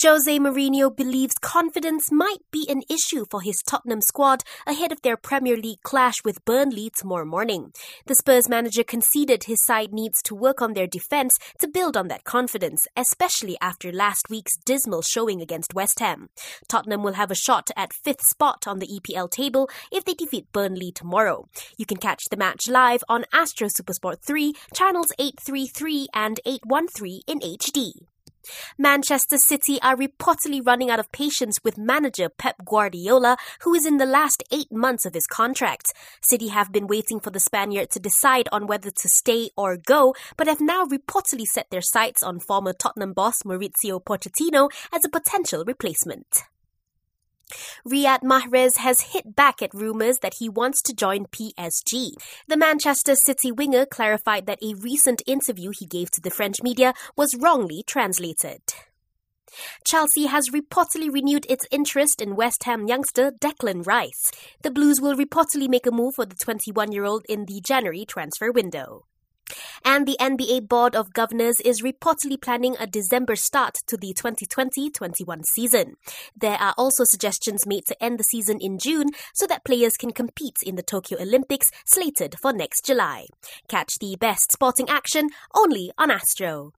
Jose Mourinho believes confidence might be an issue for his Tottenham squad ahead of their Premier League clash with Burnley tomorrow morning. The Spurs manager conceded his side needs to work on their defence to build on that confidence, especially after last week's dismal showing against West Ham. Tottenham will have a shot at fifth spot on the EPL table if they defeat Burnley tomorrow. You can catch the match live on Astro Supersport 3, channels 833 and 813 in HD. Manchester City are reportedly running out of patience with manager Pep Guardiola, who is in the last eight months of his contract. City have been waiting for the Spaniard to decide on whether to stay or go, but have now reportedly set their sights on former Tottenham boss Mauricio Pochettino as a potential replacement. Riyad Mahrez has hit back at rumours that he wants to join PSG. The Manchester City winger clarified that a recent interview he gave to the French media was wrongly translated. Chelsea has reportedly renewed its interest in West Ham youngster Declan Rice. The Blues will reportedly make a move for the 21 year old in the January transfer window. And the NBA Board of Governors is reportedly planning a December start to the 2020 21 season. There are also suggestions made to end the season in June so that players can compete in the Tokyo Olympics slated for next July. Catch the best sporting action only on Astro.